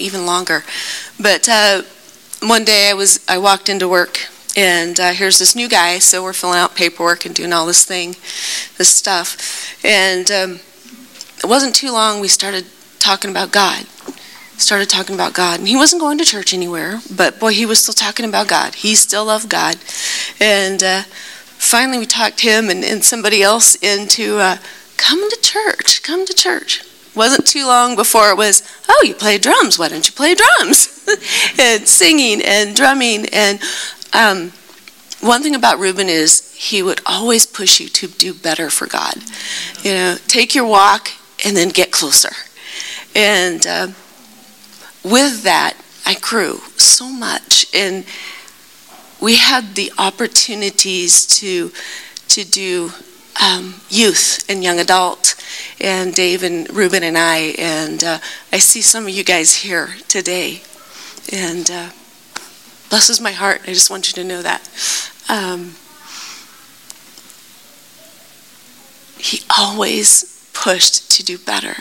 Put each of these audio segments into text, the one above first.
even longer. But uh, one day I was I walked into work and uh, here's this new guy. So we're filling out paperwork and doing all this thing, this stuff. And um, it wasn't too long we started talking about God. Started talking about God, and he wasn't going to church anywhere, but boy, he was still talking about God. He still loved God, and uh, finally we talked him and, and somebody else into uh, come to church. Come to church wasn't too long before it was, oh, you play drums. Why don't you play drums? and singing and drumming. And um, one thing about Reuben is he would always push you to do better for God. You know, take your walk and then get closer. And uh, with that, I grew so much. And we had the opportunities to to do um, youth and young adult, and Dave and Ruben and I, and uh, I see some of you guys here today, and uh, blesses my heart. I just want you to know that. Um, he always pushed to do better,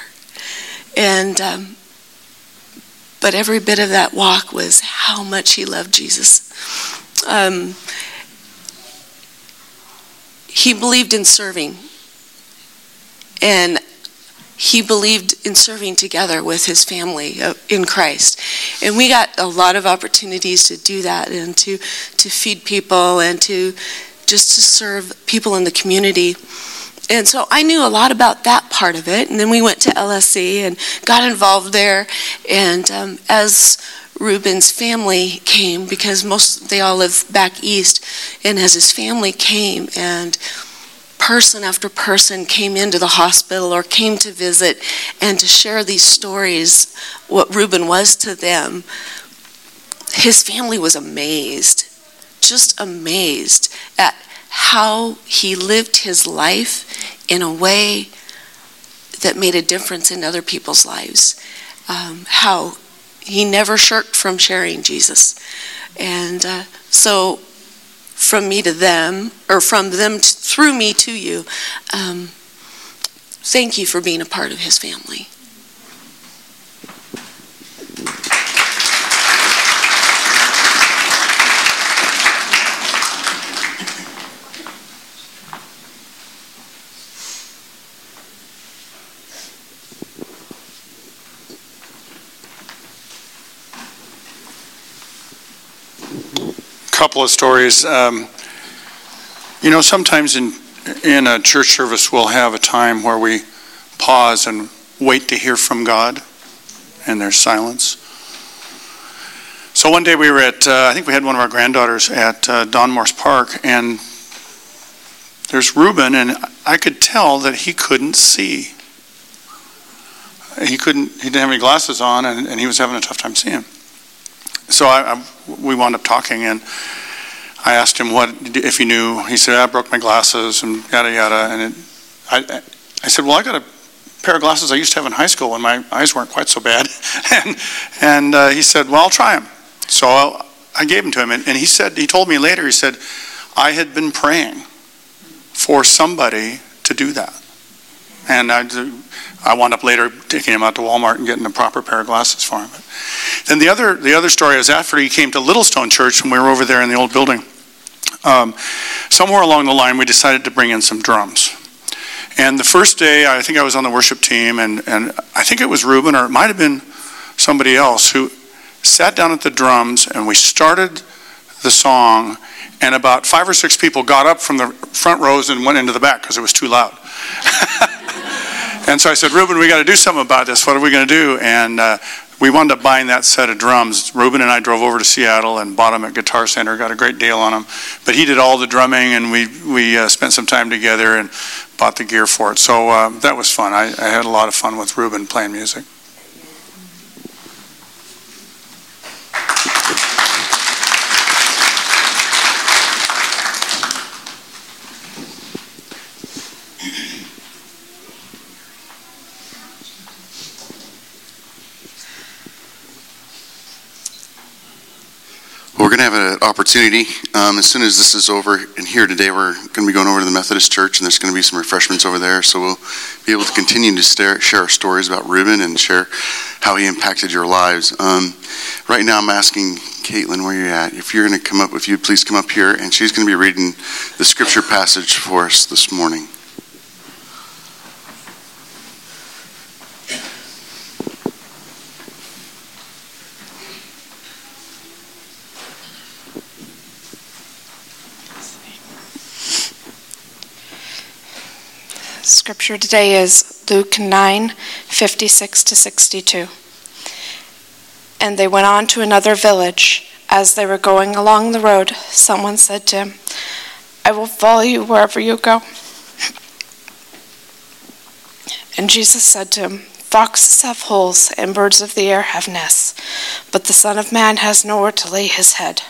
and um, but every bit of that walk was how much he loved Jesus. Um, he believed in serving. And he believed in serving together with his family uh, in Christ. And we got a lot of opportunities to do that and to, to feed people and to just to serve people in the community. And so I knew a lot about that part of it. And then we went to LSC and got involved there. And um, as Ruben's family came because most they all live back east, and as his family came and person after person came into the hospital or came to visit and to share these stories, what Reuben was to them, his family was amazed, just amazed at how he lived his life in a way that made a difference in other people's lives. Um, how he never shirked from sharing Jesus. And uh, so, from me to them, or from them to, through me to you, um, thank you for being a part of his family. Couple of stories. Um, you know, sometimes in in a church service, we'll have a time where we pause and wait to hear from God, and there's silence. So one day we were at, uh, I think we had one of our granddaughters at uh, Don Morse Park, and there's Reuben, and I could tell that he couldn't see. He couldn't, he didn't have any glasses on, and, and he was having a tough time seeing so I, I, we wound up talking, and I asked him what if he knew. He said, "I broke my glasses and yada yada." And it, I, I said, "Well, I got a pair of glasses I used to have in high school when my eyes weren't quite so bad." and and uh, he said, "Well, I'll try them." So I'll, I gave them to him, and, and he said he told me later. He said, "I had been praying for somebody to do that." And I, I wound up later taking him out to Walmart and getting a proper pair of glasses for him. Then the other, the other story is after he came to Littlestone Church, and we were over there in the old building, um, somewhere along the line we decided to bring in some drums. And the first day, I think I was on the worship team, and, and I think it was Ruben, or it might have been somebody else, who sat down at the drums, and we started the song, and about five or six people got up from the front rows and went into the back because it was too loud. and so I said, Ruben, we got to do something about this. What are we going to do? And uh, we wound up buying that set of drums. Ruben and I drove over to Seattle and bought them at Guitar Center. Got a great deal on them. But he did all the drumming, and we we uh, spent some time together and bought the gear for it. So uh, that was fun. I, I had a lot of fun with Ruben playing music. We're going to have an opportunity um, as soon as this is over. And here today, we're going to be going over to the Methodist Church, and there's going to be some refreshments over there. So we'll be able to continue to stare, share our stories about Ruben and share how he impacted your lives. Um, right now, I'm asking Caitlin where you're at. If you're going to come up, if you please come up here, and she's going to be reading the scripture passage for us this morning. Scripture today is Luke 9 56 to 62. And they went on to another village. As they were going along the road, someone said to him, I will follow you wherever you go. And Jesus said to him, Foxes have holes, and birds of the air have nests, but the Son of Man has nowhere to lay his head.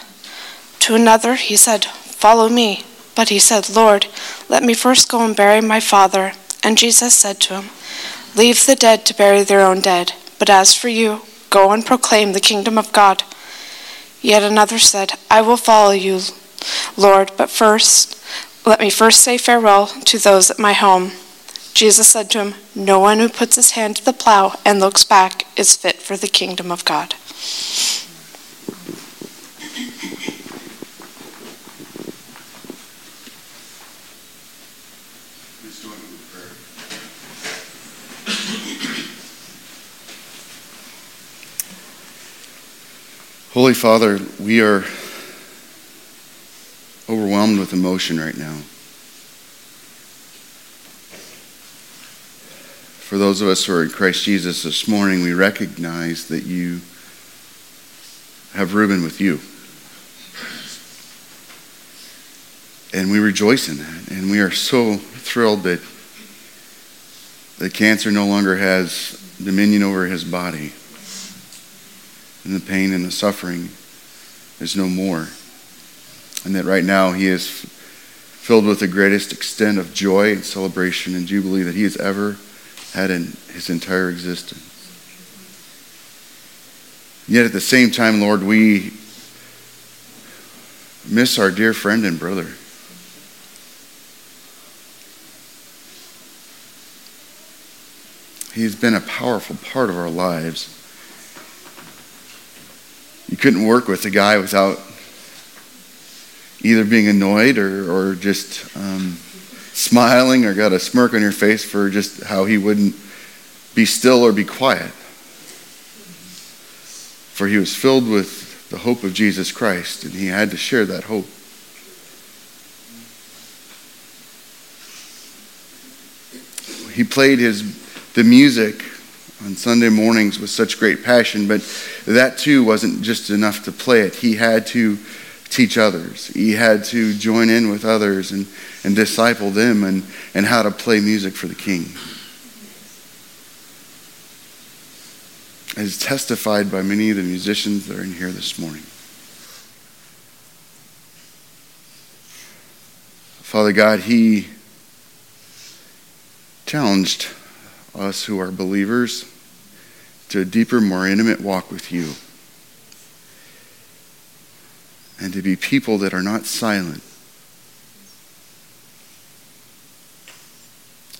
To another he said, Follow me. But he said, Lord, let me first go and bury my father. And Jesus said to him, Leave the dead to bury their own dead, but as for you, go and proclaim the kingdom of God. Yet another said, I will follow you, Lord, but first, let me first say farewell to those at my home. Jesus said to him, No one who puts his hand to the plow and looks back is fit for the kingdom of God. Holy Father, we are overwhelmed with emotion right now. For those of us who are in Christ Jesus this morning, we recognize that you have Reuben with you. And we rejoice in that. And we are so thrilled that the cancer no longer has dominion over his body and the pain and the suffering is no more. And that right now he is filled with the greatest extent of joy and celebration and jubilee that he has ever had in his entire existence. Yet at the same time, Lord, we miss our dear friend and brother. He's been a powerful part of our lives you couldn't work with a guy without either being annoyed or, or just um, smiling or got a smirk on your face for just how he wouldn't be still or be quiet. For he was filled with the hope of Jesus Christ, and he had to share that hope. He played his the music on Sunday mornings with such great passion, but that too wasn't just enough to play it. He had to teach others. He had to join in with others and, and disciple them and, and how to play music for the king. As testified by many of the musicians that are in here this morning. Father God, He challenged us who are believers to a deeper, more intimate walk with you. And to be people that are not silent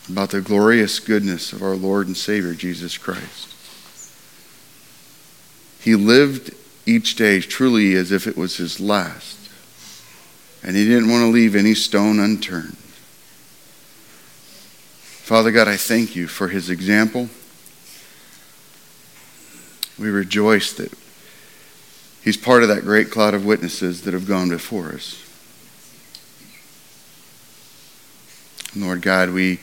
about the glorious goodness of our Lord and Savior, Jesus Christ. He lived each day truly as if it was his last. And he didn't want to leave any stone unturned. Father God, I thank you for his example. We rejoice that he's part of that great cloud of witnesses that have gone before us. Lord God, we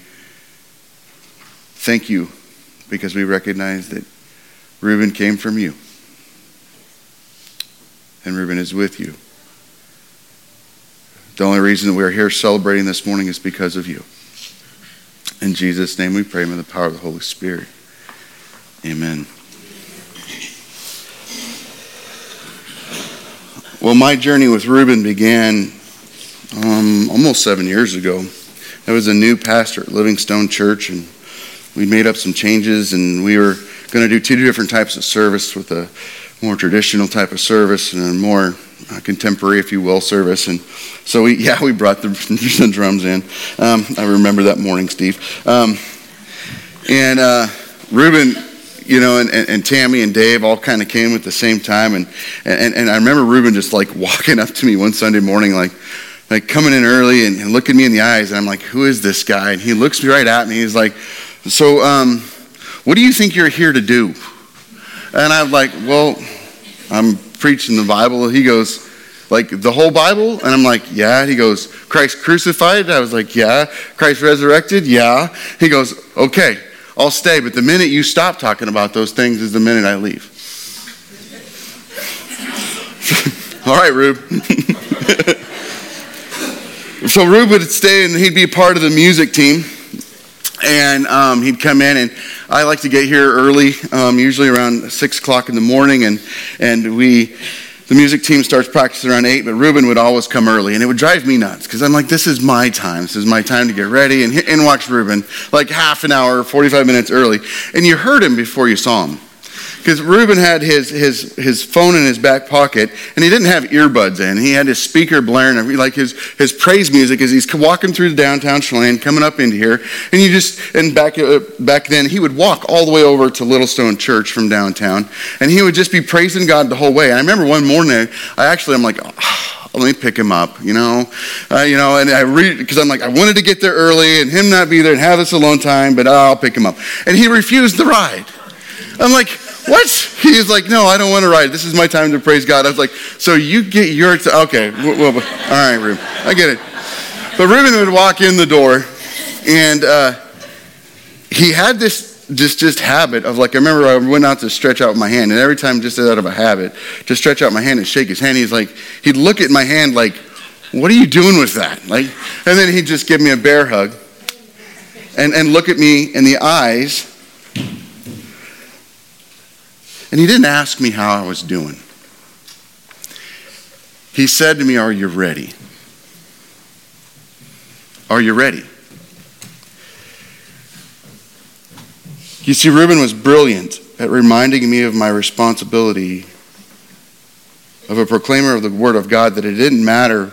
thank you because we recognize that Reuben came from you. And Reuben is with you. The only reason that we're here celebrating this morning is because of you. In Jesus' name we pray, in the power of the Holy Spirit. Amen. Well, my journey with Reuben began um, almost seven years ago. I was a new pastor at Livingstone Church, and we made up some changes, and we were going to do two different types of service with a more traditional type of service and a more uh, contemporary, if you will, service. And so we, yeah, we brought the, the drums in. Um, I remember that morning, Steve. Um, and uh, Ruben, you know, and, and, and, Tammy and Dave all kind of came at the same time. And, and, and I remember Ruben just like walking up to me one Sunday morning, like, like coming in early and, and looking me in the eyes. And I'm like, who is this guy? And he looks me right at me. He's like, so, um, what do you think you're here to do? And I'm like, well, I'm preaching the Bible. He goes, like the whole Bible? And I'm like, yeah. He goes, Christ crucified? I was like, yeah. Christ resurrected? Yeah. He goes, okay, I'll stay. But the minute you stop talking about those things is the minute I leave. All right, Rube. so Rube would stay and he'd be a part of the music team. And um, he'd come in and I like to get here early, um, usually around six o'clock in the morning, and and we. The music team starts practicing around 8, but Ruben would always come early, and it would drive me nuts because I'm like, this is my time. This is my time to get ready and, and watch Ruben like half an hour, 45 minutes early. And you heard him before you saw him because Reuben had his, his, his phone in his back pocket and he didn't have earbuds in. He had his speaker blaring, like his, his praise music as he's walking through the downtown Chelan, coming up into here. And you just, and back, uh, back then, he would walk all the way over to Littlestone Church from downtown and he would just be praising God the whole way. And I remember one morning, I actually, I'm like, oh, let me pick him up, you know, uh, you know, and I read because I'm like I wanted to get there early and him not be there and have this alone time, but I'll pick him up, and he refused the ride. I'm like, what? He's like, no, I don't want to ride. This is my time to praise God. I was like, so you get your, t- okay, all right, Ruben, I get it. But Ruben would walk in the door, and uh, he had this just just habit of like I remember I went out to stretch out my hand, and every time just out of a habit, to stretch out my hand and shake his hand, he's like he'd look at my hand like, "What are you doing with that?" Like, and then he'd just give me a bear hug, and and look at me in the eyes, and he didn't ask me how I was doing. He said to me, Are you ready? Are you ready? You see, Reuben was brilliant at reminding me of my responsibility of a proclaimer of the Word of God, that it didn't matter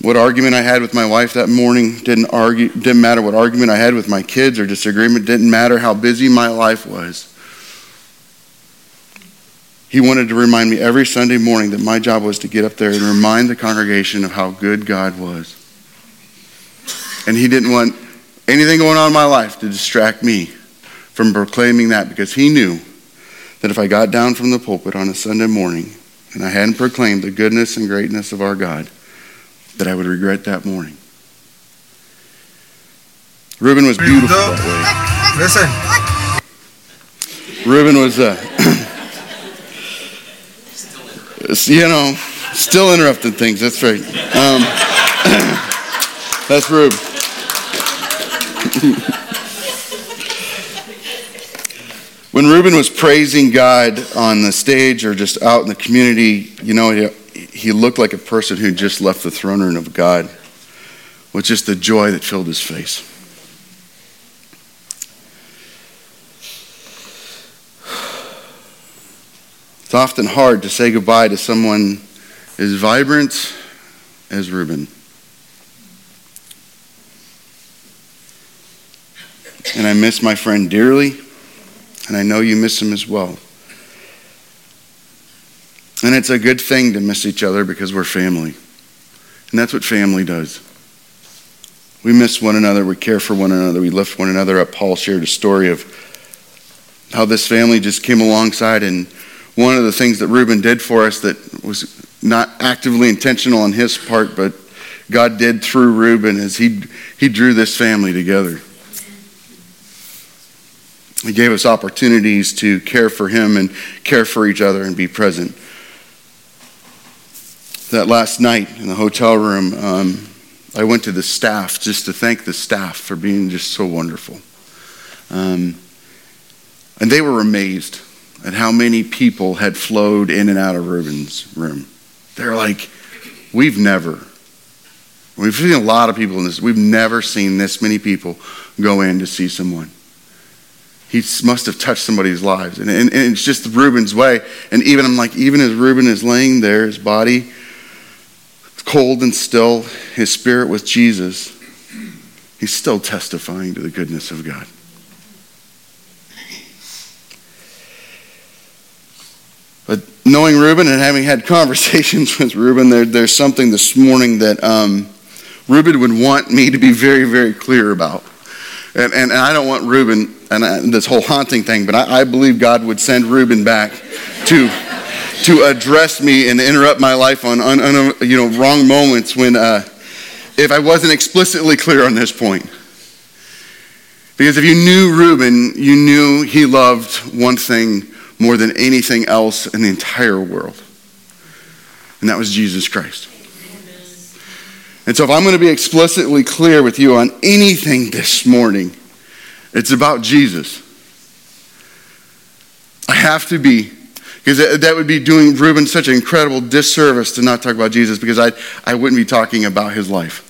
what argument I had with my wife that morning, didn't, argue, didn't matter what argument I had with my kids or disagreement, didn't matter how busy my life was. He wanted to remind me every Sunday morning that my job was to get up there and remind the congregation of how good God was. And he didn't want anything going on in my life to distract me from proclaiming that because he knew that if I got down from the pulpit on a Sunday morning and I hadn't proclaimed the goodness and greatness of our God, that I would regret that morning. Reuben was beautiful that way. Listen. Reuben was uh, you know, still interrupting things. That's right. Um, that's Rube. when Reuben was praising God on the stage or just out in the community, you know, he, he looked like a person who just left the throne room of God with just the joy that filled his face. It's often hard to say goodbye to someone as vibrant as Reuben. And I miss my friend dearly, and I know you miss him as well. And it's a good thing to miss each other because we're family. And that's what family does. We miss one another, we care for one another, we lift one another up. Paul shared a story of how this family just came alongside and one of the things that Reuben did for us that was not actively intentional on his part, but God did through Reuben is he, he drew this family together. He gave us opportunities to care for him and care for each other and be present. That last night in the hotel room, um, I went to the staff just to thank the staff for being just so wonderful. Um, and they were amazed at how many people had flowed in and out of Reuben's room. They're like, we've never, we've seen a lot of people in this, we've never seen this many people go in to see someone. he must have touched somebody's lives. And, and, and it's just Reuben's way. And even, I'm like, even as Reuben is laying there, his body cold and still, his spirit with Jesus, he's still testifying to the goodness of God. Knowing Reuben and having had conversations with Reuben, there, there's something this morning that um, Reuben would want me to be very, very clear about. And, and, and I don't want Reuben and I, this whole haunting thing, but I, I believe God would send Reuben back to, to address me and interrupt my life on you know, wrong moments when, uh, if I wasn't explicitly clear on this point. Because if you knew Reuben, you knew he loved one thing more than anything else in the entire world. And that was Jesus Christ. And so, if I'm going to be explicitly clear with you on anything this morning, it's about Jesus. I have to be, because that would be doing Reuben such an incredible disservice to not talk about Jesus, because I, I wouldn't be talking about his life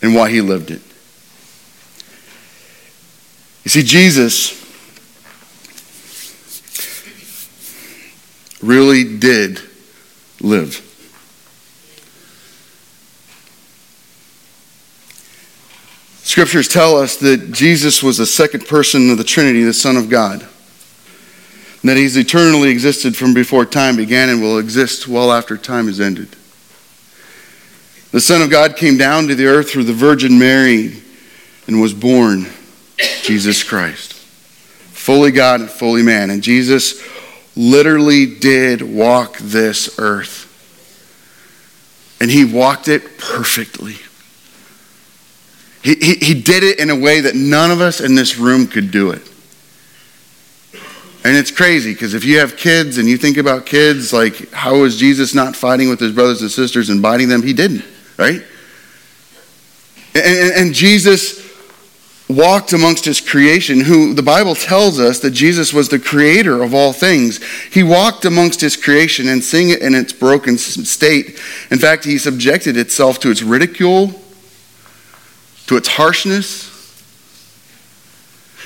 and why he lived it. You see, Jesus really did live. Scriptures tell us that Jesus was the second person of the Trinity, the Son of God. That he's eternally existed from before time began and will exist well after time is ended. The Son of God came down to the earth through the Virgin Mary and was born Jesus Christ. Fully God and fully man. And Jesus literally did walk this earth. And he walked it perfectly. He, he, he, did it in a way that none of us in this room could do it. And it's crazy because if you have kids and you think about kids, like how was Jesus not fighting with his brothers and sisters and biting them? He didn't, right? And, and, and Jesus walked amongst his creation, who the Bible tells us that Jesus was the creator of all things. He walked amongst his creation and seeing it in its broken state. In fact, he subjected itself to its ridicule, to its harshness.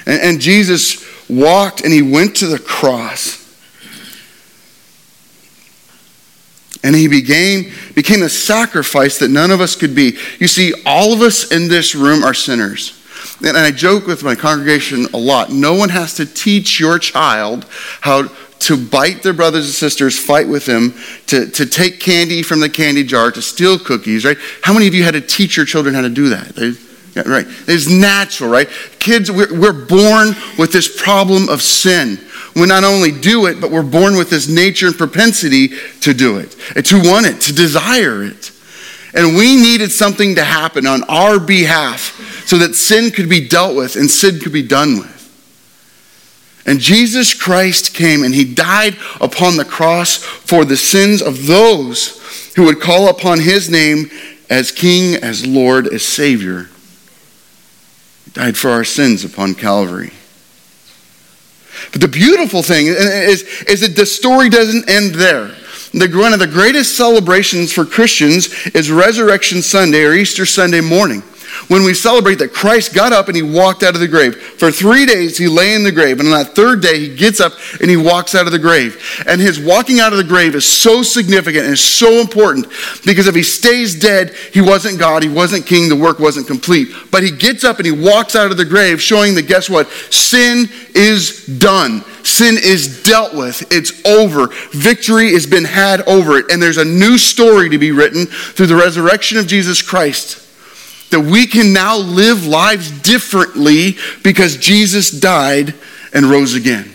And, and Jesus walked and he went to the cross. And he became, became a sacrifice that none of us could be. You see, all of us in this room are sinners. And I joke with my congregation a lot. No one has to teach your child how to bite their brothers and sisters, fight with them, to, to take candy from the candy jar, to steal cookies, right? How many of you had to teach your children how to do that? They, yeah, right. It's natural, right? Kids, we're, we're born with this problem of sin. We not only do it, but we're born with this nature and propensity to do it, to want it, to desire it. And we needed something to happen on our behalf so that sin could be dealt with and sin could be done with. And Jesus Christ came and he died upon the cross for the sins of those who would call upon his name as King, as Lord, as Savior. He died for our sins upon Calvary. But the beautiful thing is, is that the story doesn't end there the, one of the greatest celebrations for Christians is Resurrection Sunday or Easter Sunday morning when we celebrate that Christ got up and he walked out of the grave. For three days he lay in the grave, and on that third day he gets up and he walks out of the grave. And his walking out of the grave is so significant and so important because if he stays dead, he wasn't God, he wasn't king, the work wasn't complete. But he gets up and he walks out of the grave, showing that guess what? Sin is done. Sin is dealt with. It's over. Victory has been had over it. And there's a new story to be written through the resurrection of Jesus Christ. That we can now live lives differently because Jesus died and rose again.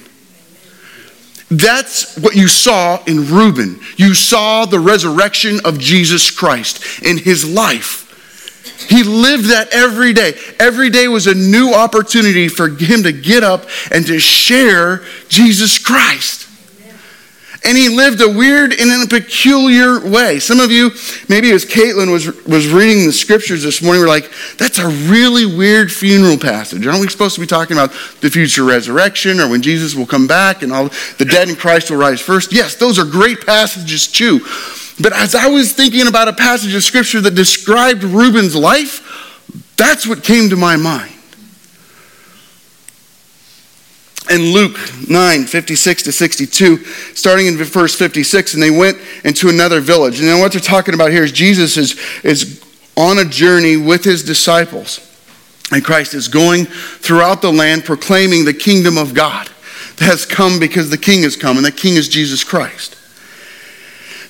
That's what you saw in Reuben. You saw the resurrection of Jesus Christ in his life. He lived that every day. Every day was a new opportunity for him to get up and to share Jesus Christ. And he lived a weird and in a peculiar way. Some of you, maybe as Caitlin was, was reading the scriptures this morning, were like, that's a really weird funeral passage. Aren't we supposed to be talking about the future resurrection or when Jesus will come back and all the dead in Christ will rise first? Yes, those are great passages too. But as I was thinking about a passage of scripture that described Reuben's life, that's what came to my mind. In Luke 9, 56 to 62, starting in verse 56, and they went into another village. And what they're talking about here is Jesus is, is on a journey with his disciples. And Christ is going throughout the land proclaiming the kingdom of God that has come because the king has come, and the king is Jesus Christ.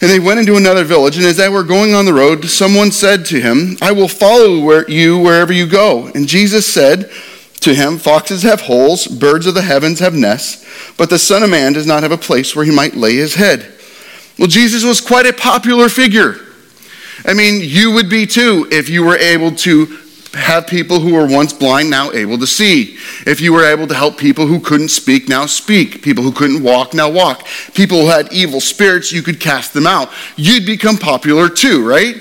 And they went into another village, and as they were going on the road, someone said to him, I will follow where you wherever you go. And Jesus said, to him, foxes have holes, birds of the heavens have nests, but the Son of Man does not have a place where he might lay his head. Well, Jesus was quite a popular figure. I mean, you would be too if you were able to have people who were once blind now able to see. If you were able to help people who couldn't speak now speak. People who couldn't walk now walk. People who had evil spirits, you could cast them out. You'd become popular too, right?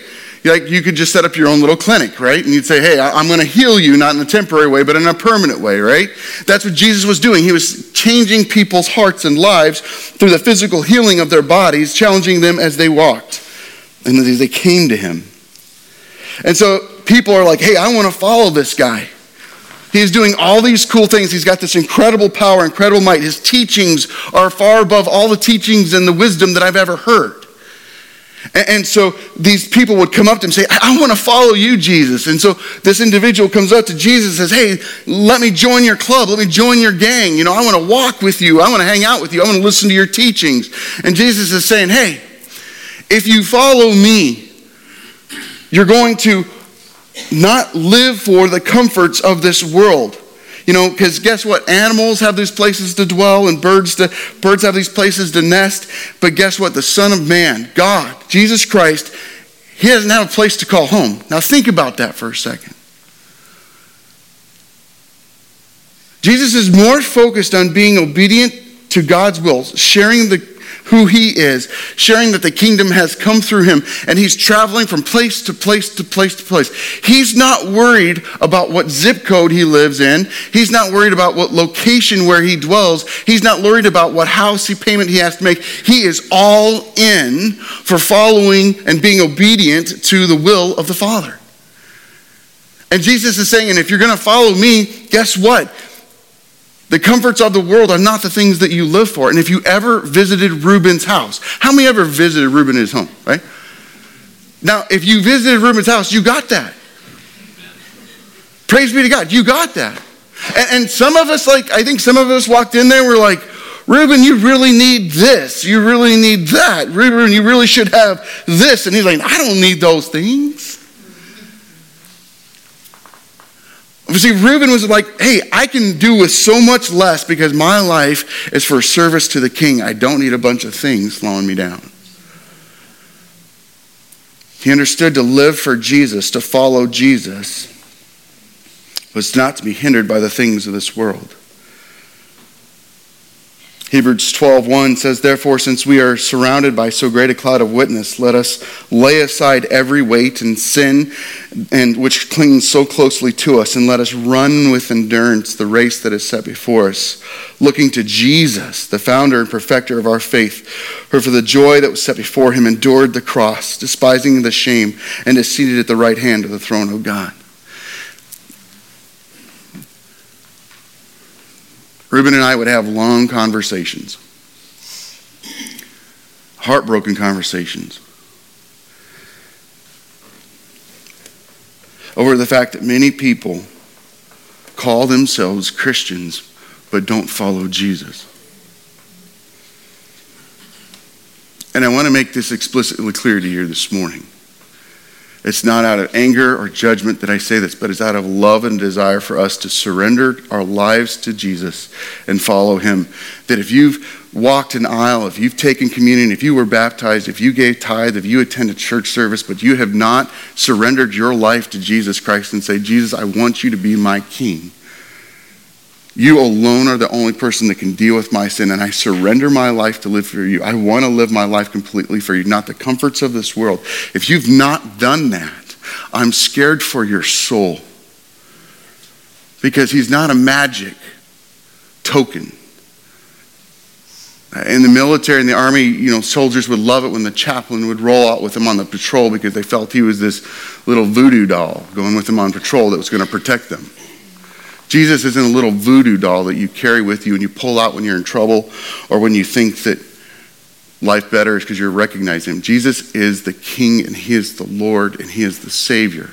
Like you could just set up your own little clinic, right? And you'd say, hey, I'm going to heal you, not in a temporary way, but in a permanent way, right? That's what Jesus was doing. He was changing people's hearts and lives through the physical healing of their bodies, challenging them as they walked and as they came to him. And so people are like, hey, I want to follow this guy. He's doing all these cool things. He's got this incredible power, incredible might. His teachings are far above all the teachings and the wisdom that I've ever heard. And so these people would come up to him and say, I want to follow you, Jesus. And so this individual comes up to Jesus and says, Hey, let me join your club. Let me join your gang. You know, I want to walk with you. I want to hang out with you. I want to listen to your teachings. And Jesus is saying, Hey, if you follow me, you're going to not live for the comforts of this world. You know, because guess what? Animals have these places to dwell and birds, to, birds have these places to nest. But guess what? The Son of Man, God, Jesus Christ, he doesn't have a place to call home. Now think about that for a second. Jesus is more focused on being obedient to God's will, sharing the who he is, sharing that the kingdom has come through him, and he's traveling from place to place to place to place. He's not worried about what zip code he lives in. He's not worried about what location where he dwells. He's not worried about what house payment he has to make. He is all in for following and being obedient to the will of the Father. And Jesus is saying, and if you're going to follow me, guess what? The comforts of the world are not the things that you live for. And if you ever visited Reuben's house, how many ever visited Reuben in his home, right? Now, if you visited Reuben's house, you got that. Praise be to God, you got that. And, and some of us, like, I think some of us walked in there, we're like, Reuben, you really need this. You really need that. Reuben, you really should have this. And he's like, I don't need those things. See, Reuben was like, hey, I can do with so much less because my life is for service to the king. I don't need a bunch of things slowing me down. He understood to live for Jesus, to follow Jesus, was not to be hindered by the things of this world. Hebrews 12:1 says therefore since we are surrounded by so great a cloud of witness let us lay aside every weight and sin and which clings so closely to us and let us run with endurance the race that is set before us looking to Jesus the founder and perfecter of our faith who for the joy that was set before him endured the cross despising the shame and is seated at the right hand of the throne of God Reuben and I would have long conversations, heartbroken conversations, over the fact that many people call themselves Christians but don't follow Jesus. And I want to make this explicitly clear to you this morning. It's not out of anger or judgment that I say this, but it's out of love and desire for us to surrender our lives to Jesus and follow Him. That if you've walked an aisle, if you've taken communion, if you were baptized, if you gave tithe, if you attended church service, but you have not surrendered your life to Jesus Christ and say, Jesus, I want you to be my King. You alone are the only person that can deal with my sin, and I surrender my life to live for you. I want to live my life completely for you, not the comforts of this world. If you've not done that, I'm scared for your soul. Because he's not a magic token. In the military, in the army, you know, soldiers would love it when the chaplain would roll out with them on the patrol because they felt he was this little voodoo doll going with them on patrol that was going to protect them. Jesus isn't a little voodoo doll that you carry with you and you pull out when you're in trouble or when you think that life better is because you're recognizing him. Jesus is the King and he is the Lord and he is the Savior.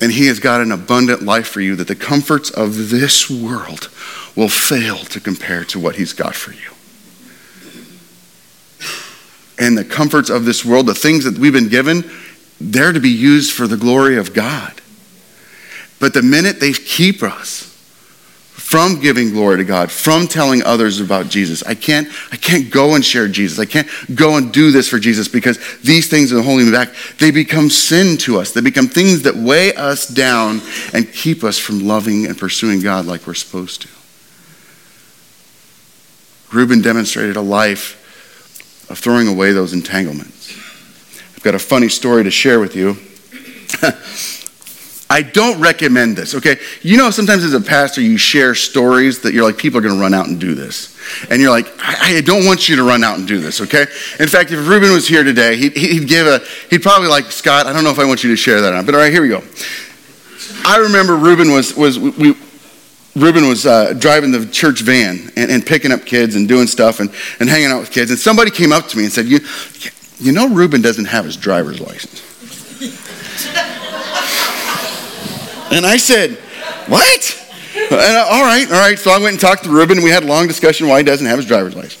And he has got an abundant life for you that the comforts of this world will fail to compare to what he's got for you. And the comforts of this world, the things that we've been given, they're to be used for the glory of God. But the minute they keep us from giving glory to God, from telling others about Jesus, I can't, I can't go and share Jesus. I can't go and do this for Jesus because these things are holding me back. They become sin to us. They become things that weigh us down and keep us from loving and pursuing God like we're supposed to. Reuben demonstrated a life of throwing away those entanglements. I've got a funny story to share with you. I don't recommend this, okay? You know, sometimes as a pastor, you share stories that you're like, people are going to run out and do this. And you're like, I, I, don't want you to run out and do this, okay? In fact, if Reuben was here today, he'd, he'd give a, he'd probably like, Scott, I don't know if I want you to share that or not, but all right, here we go. I remember Reuben was, was we, Reuben was uh, driving the church van and, and, picking up kids and doing stuff and, and hanging out with kids. And somebody came up to me and said, You, you know, Reuben doesn't have his driver's license. and I said, What? And I, all right, all right. So I went and talked to Reuben and we had a long discussion why he doesn't have his driver's license.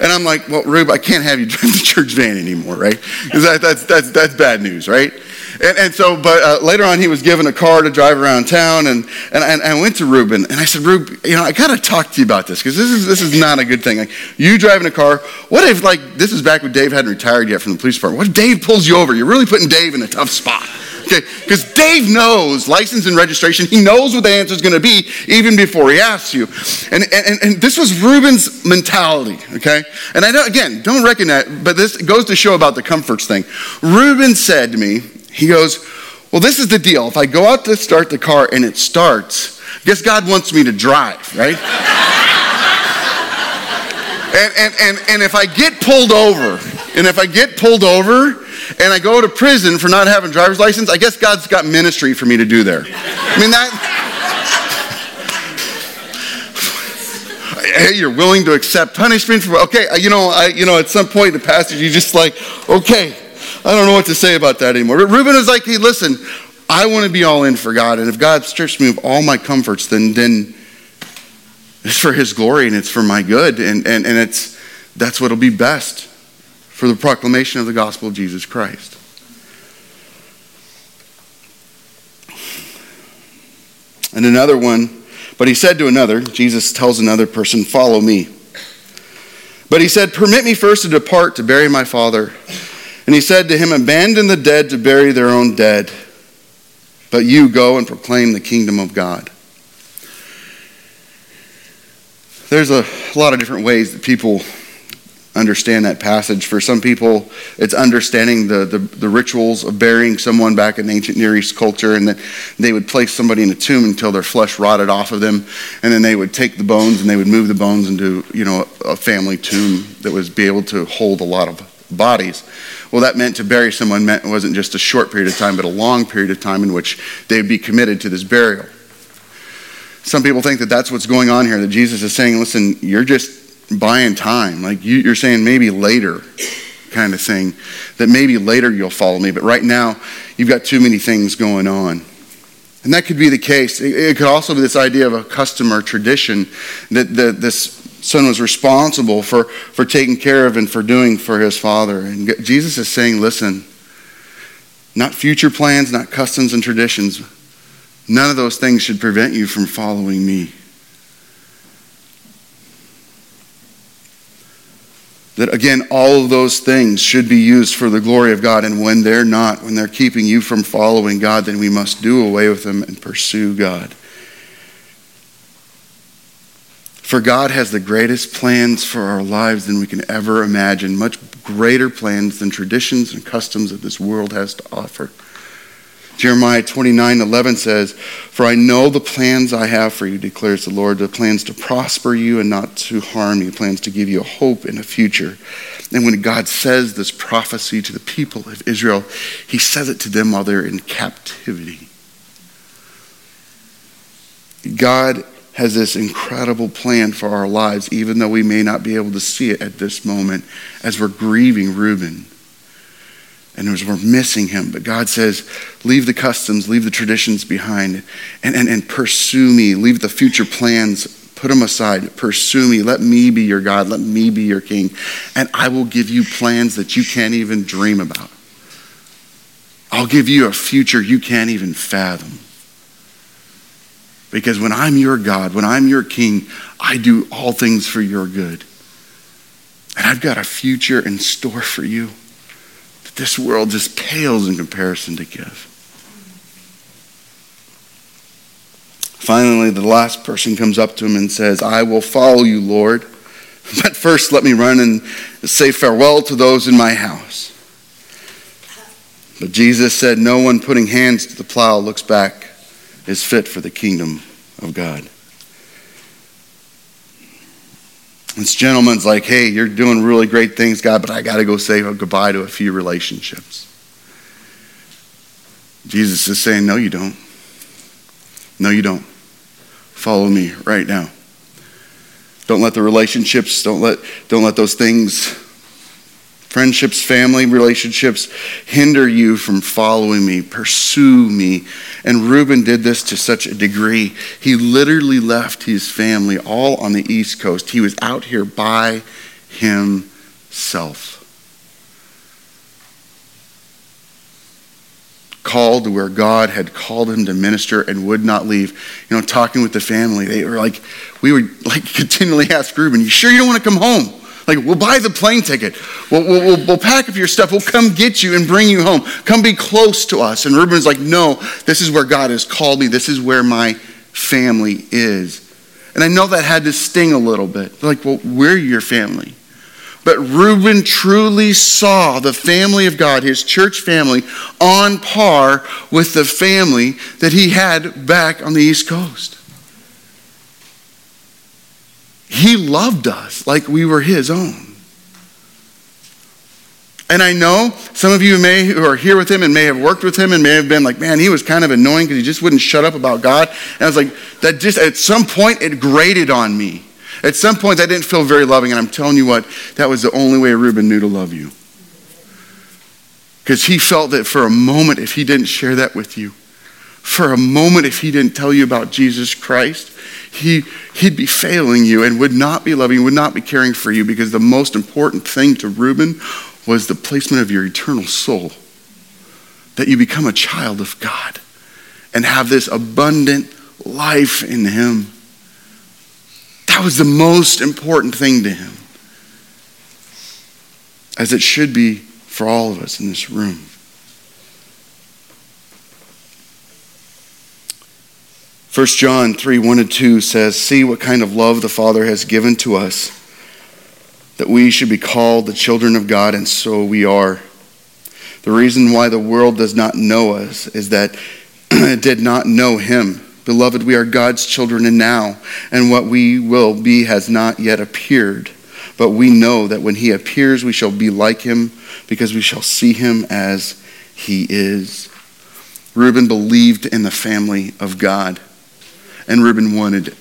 And I'm like, Well, Reuben, I can't have you drive the church van anymore, right? Because that, that's, that's, that's bad news, right? And, and so, but uh, later on, he was given a car to drive around town, and, and, and I went to Reuben, and I said, Reuben, you know, I got to talk to you about this, because this is, this is not a good thing. Like, you driving a car, what if, like, this is back when Dave hadn't retired yet from the police department. What if Dave pulls you over? You're really putting Dave in a tough spot. Okay, because Dave knows license and registration. He knows what the answer is going to be even before he asks you. And, and, and this was Reuben's mentality, okay? And I don't, again, don't recognize, but this goes to show about the comforts thing. Reuben said to me, he goes, Well, this is the deal. If I go out to start the car and it starts, I guess God wants me to drive, right? and, and, and, and if I get pulled over, and if I get pulled over and I go to prison for not having driver's license, I guess God's got ministry for me to do there. I mean, that. hey, you're willing to accept punishment for okay, you know, I, you know, at some point in the passage, you just like, okay, I don't know what to say about that anymore. But Reuben is like, hey, listen, I want to be all in for God. And if God strips me of all my comforts, then, then it's for his glory and it's for my good. And, and, and it's, that's what'll be best for the proclamation of the gospel of Jesus Christ. And another one, but he said to another, Jesus tells another person, Follow me. But he said, Permit me first to depart to bury my father. And he said to him, Abandon the dead to bury their own dead, but you go and proclaim the kingdom of God. There's a lot of different ways that people understand that passage. For some people, it's understanding the, the, the, rituals of burying someone back in ancient Near East culture, and that they would place somebody in a tomb until their flesh rotted off of them, and then they would take the bones and they would move the bones into you know a family tomb that was be able to hold a lot of bodies. Well, that meant to bury someone meant wasn't just a short period of time, but a long period of time in which they would be committed to this burial. Some people think that that's what's going on here, that Jesus is saying, listen, you're just buying time. Like you, you're saying maybe later kind of thing, that maybe later you'll follow me, but right now you've got too many things going on. And that could be the case. It, could also be this idea of a customer tradition that the, this son was responsible for, for taking care of and for doing for his father. And Jesus is saying, listen, not future plans, not customs and traditions. None of those things should prevent you from following me. That again, all of those things should be used for the glory of God. And when they're not, when they're keeping you from following God, then we must do away with them and pursue God. For God has the greatest plans for our lives than we can ever imagine, much greater plans than traditions and customs that this world has to offer. Jeremiah 29 11 says, For I know the plans I have for you, declares the Lord, the plans to prosper you and not to harm you, plans to give you a hope in a future. And when God says this prophecy to the people of Israel, he says it to them while they're in captivity. God has this incredible plan for our lives, even though we may not be able to see it at this moment as we're grieving Reuben and we're missing him. But God says, leave the customs, leave the traditions behind, and, and, and pursue me. Leave the future plans, put them aside. Pursue me. Let me be your God. Let me be your king. And I will give you plans that you can't even dream about. I'll give you a future you can't even fathom. Because when I'm your God, when I'm your king, I do all things for your good. And I've got a future in store for you this world just pales in comparison to give. Finally, the last person comes up to him and says, I will follow you, Lord. But first, let me run and say farewell to those in my house. But Jesus said, No one putting hands to the plow looks back is fit for the kingdom of God. This gentleman's like, hey, you're doing really great things, God, but I got to go say goodbye to a few relationships. Jesus is saying, no, you don't. No, you don't. Follow me right now. Don't let the relationships, don't let, don't let those things friendships, family relationships hinder you from following me, pursue me. And Reuben did this to such a degree. He literally left his family all on the East Coast. He was out here by himself. Called where God had called him to minister and would not leave. You know, talking with the family, they were like, we would like continually ask Reuben, You sure you don't want to come home? Like, we'll buy the plane ticket. We'll, we'll, we'll, pack up your stuff. We'll come get you and bring you home. Come be close to us. And Reuben's like, no, this is where God has called me. This is where my family is. And I know that had to sting a little bit. Like, well, we're your family. But Reuben truly saw the family of God, his church family, on par with the family that he had back on the East Coast. He loved us like we were his own. And I know some of you may who are here with him and may have worked with him and may have been like, man, he was kind of annoying because he just wouldn't shut up about God. And I was like, that just at some point it grated on me. At some point that didn't feel very loving. And I'm telling you what, that was the only way Reuben knew to love you. Because he felt that for a moment, if he didn't share that with you, for a moment, if he didn't tell you about Jesus Christ, he, he'd be failing you and would not be loving, would not be caring for you because the most important thing to Reuben was the placement of your eternal soul. That you become a child of God and have this abundant life in Him. That was the most important thing to him, as it should be for all of us in this room. 1 John 3 1 and 2 says, See what kind of love the Father has given to us, that we should be called the children of God, and so we are. The reason why the world does not know us is that it did not know Him. Beloved, we are God's children and now, and what we will be has not yet appeared. But we know that when He appears, we shall be like Him, because we shall see Him as He is. Reuben believed in the family of God. And Reuben wanted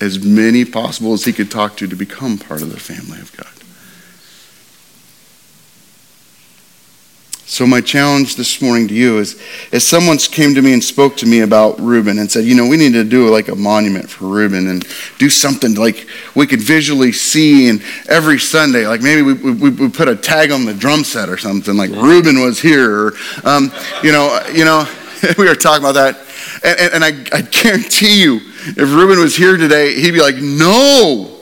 as many possible as he could talk to to become part of the family of God. So my challenge this morning to you is, if someone came to me and spoke to me about Reuben and said, you know, we need to do like a monument for Reuben and do something like we could visually see and every Sunday, like maybe we, we, we put a tag on the drum set or something, like Reuben was here, or, um, you know, you know, we were talking about that and, and, and I, I guarantee you, if Reuben was here today, he'd be like, no.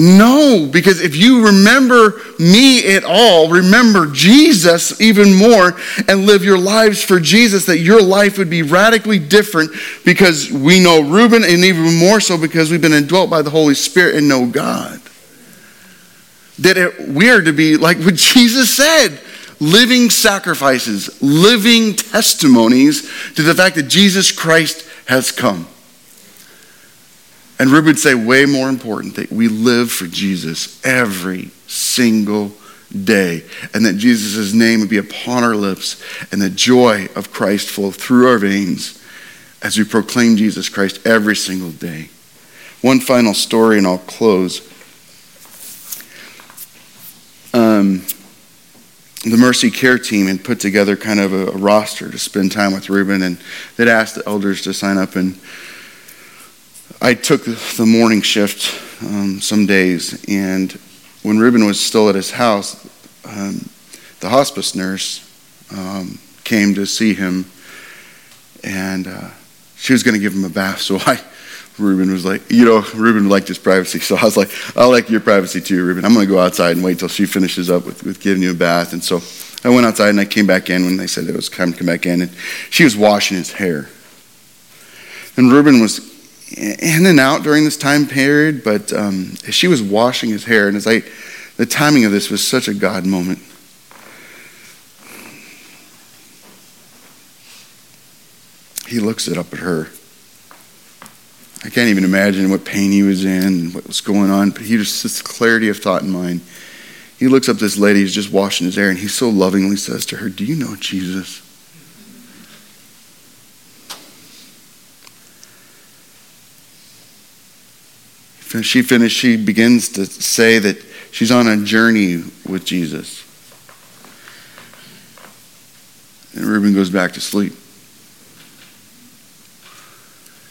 No, because if you remember me at all, remember Jesus even more, and live your lives for Jesus, that your life would be radically different because we know Reuben, and even more so because we've been indwelt by the Holy Spirit and know God. That it, we are to be like what Jesus said living sacrifices, living testimonies to the fact that Jesus Christ has come. And Reuben would say, way more important, that we live for Jesus every single day, and that Jesus' name would be upon our lips, and the joy of Christ flow through our veins as we proclaim Jesus Christ every single day. One final story, and I'll close. Um, the Mercy Care team had put together kind of a, a roster to spend time with Reuben, and they'd asked the elders to sign up. And I took the morning shift um, some days, and when Reuben was still at his house, um, the hospice nurse um, came to see him, and uh, she was going to give him a bath. So I, Reuben was like, you know, Reuben liked his privacy. So I was like, I like your privacy too, Reuben. I'm going to go outside and wait till she finishes up with, with giving you a bath. And so I went outside and I came back in when they said it was time to come back in, and she was washing his hair. And Reuben was in and out during this time period, but um, she was washing his hair, and as I, the timing of this was such a God moment. He looks it up at her. I can't even imagine what pain he was in, and what was going on, but he just this clarity of thought in mind. He looks up this lady who's just washing his hair, and he so lovingly says to her, Do you know Jesus? she finished, she begins to say that she's on a journey with Jesus. And Reuben goes back to sleep.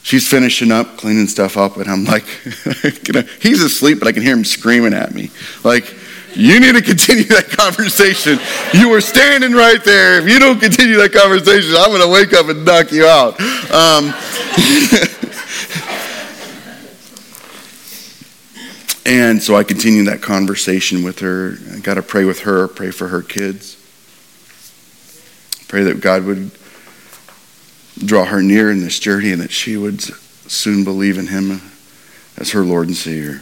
She's finishing up, cleaning stuff up, and I'm like, he's asleep, but I can hear him screaming at me. Like, you need to continue that conversation. You were standing right there. If you don't continue that conversation, I'm going to wake up and knock you out. Um, And so I continued that conversation with her. I got to pray with her, pray for her kids. Pray that God would draw her near in this journey and that she would soon believe in Him as her Lord and Savior.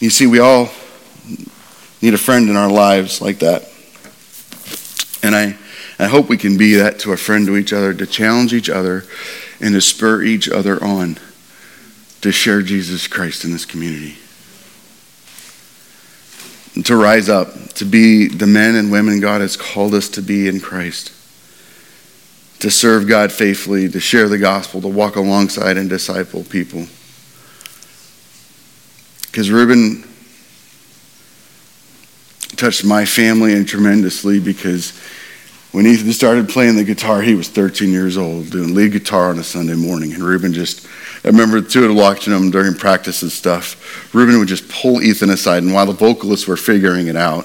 You see, we all need a friend in our lives like that. And I, I hope we can be that to a friend to each other, to challenge each other and to spur each other on to share Jesus Christ in this community. To rise up, to be the men and women God has called us to be in Christ. To serve God faithfully, to share the gospel, to walk alongside and disciple people. Because Reuben touched my family and tremendously because when Ethan started playing the guitar, he was 13 years old, doing lead guitar on a Sunday morning. And Reuben just, I remember the two of them watching him during practice and stuff. Reuben would just pull Ethan aside, and while the vocalists were figuring it out,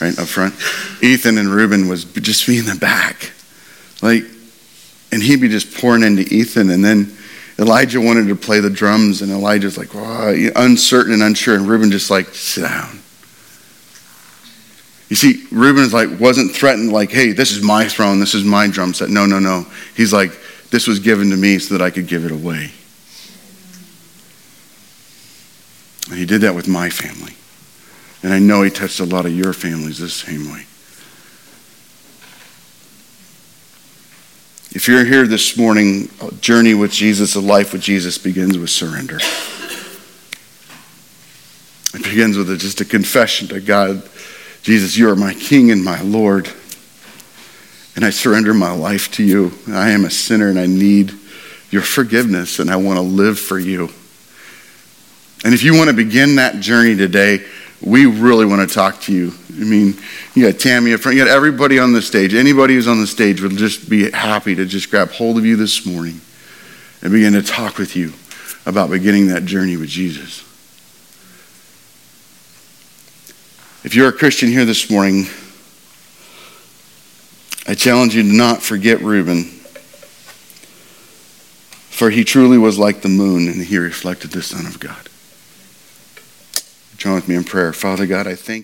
right up front, Ethan and Reuben was just be in the back. Like, and he'd be just pouring into Ethan, and then Elijah wanted to play the drums, and Elijah's like, uncertain and unsure, and Reuben just like, sit down. You see, Reuben's like wasn't threatened like, hey, this is my throne, this is my drum set. No, no, no. He's like, this was given to me so that I could give it away. And he did that with my family. And I know he touched a lot of your families the same way. If you're here this morning, a journey with Jesus, a life with Jesus begins with surrender. It begins with just a confession to God Jesus, you are my King and my Lord. And I surrender my life to you. I am a sinner and I need your forgiveness and I want to live for you. And if you want to begin that journey today, we really want to talk to you. I mean, you got Tammy up front, you got everybody on the stage. Anybody who's on the stage would just be happy to just grab hold of you this morning and begin to talk with you about beginning that journey with Jesus. If you're a Christian here this morning, I challenge you to not forget Reuben, for he truly was like the moon and he reflected the Son of God. Join with me in prayer. Father God, I thank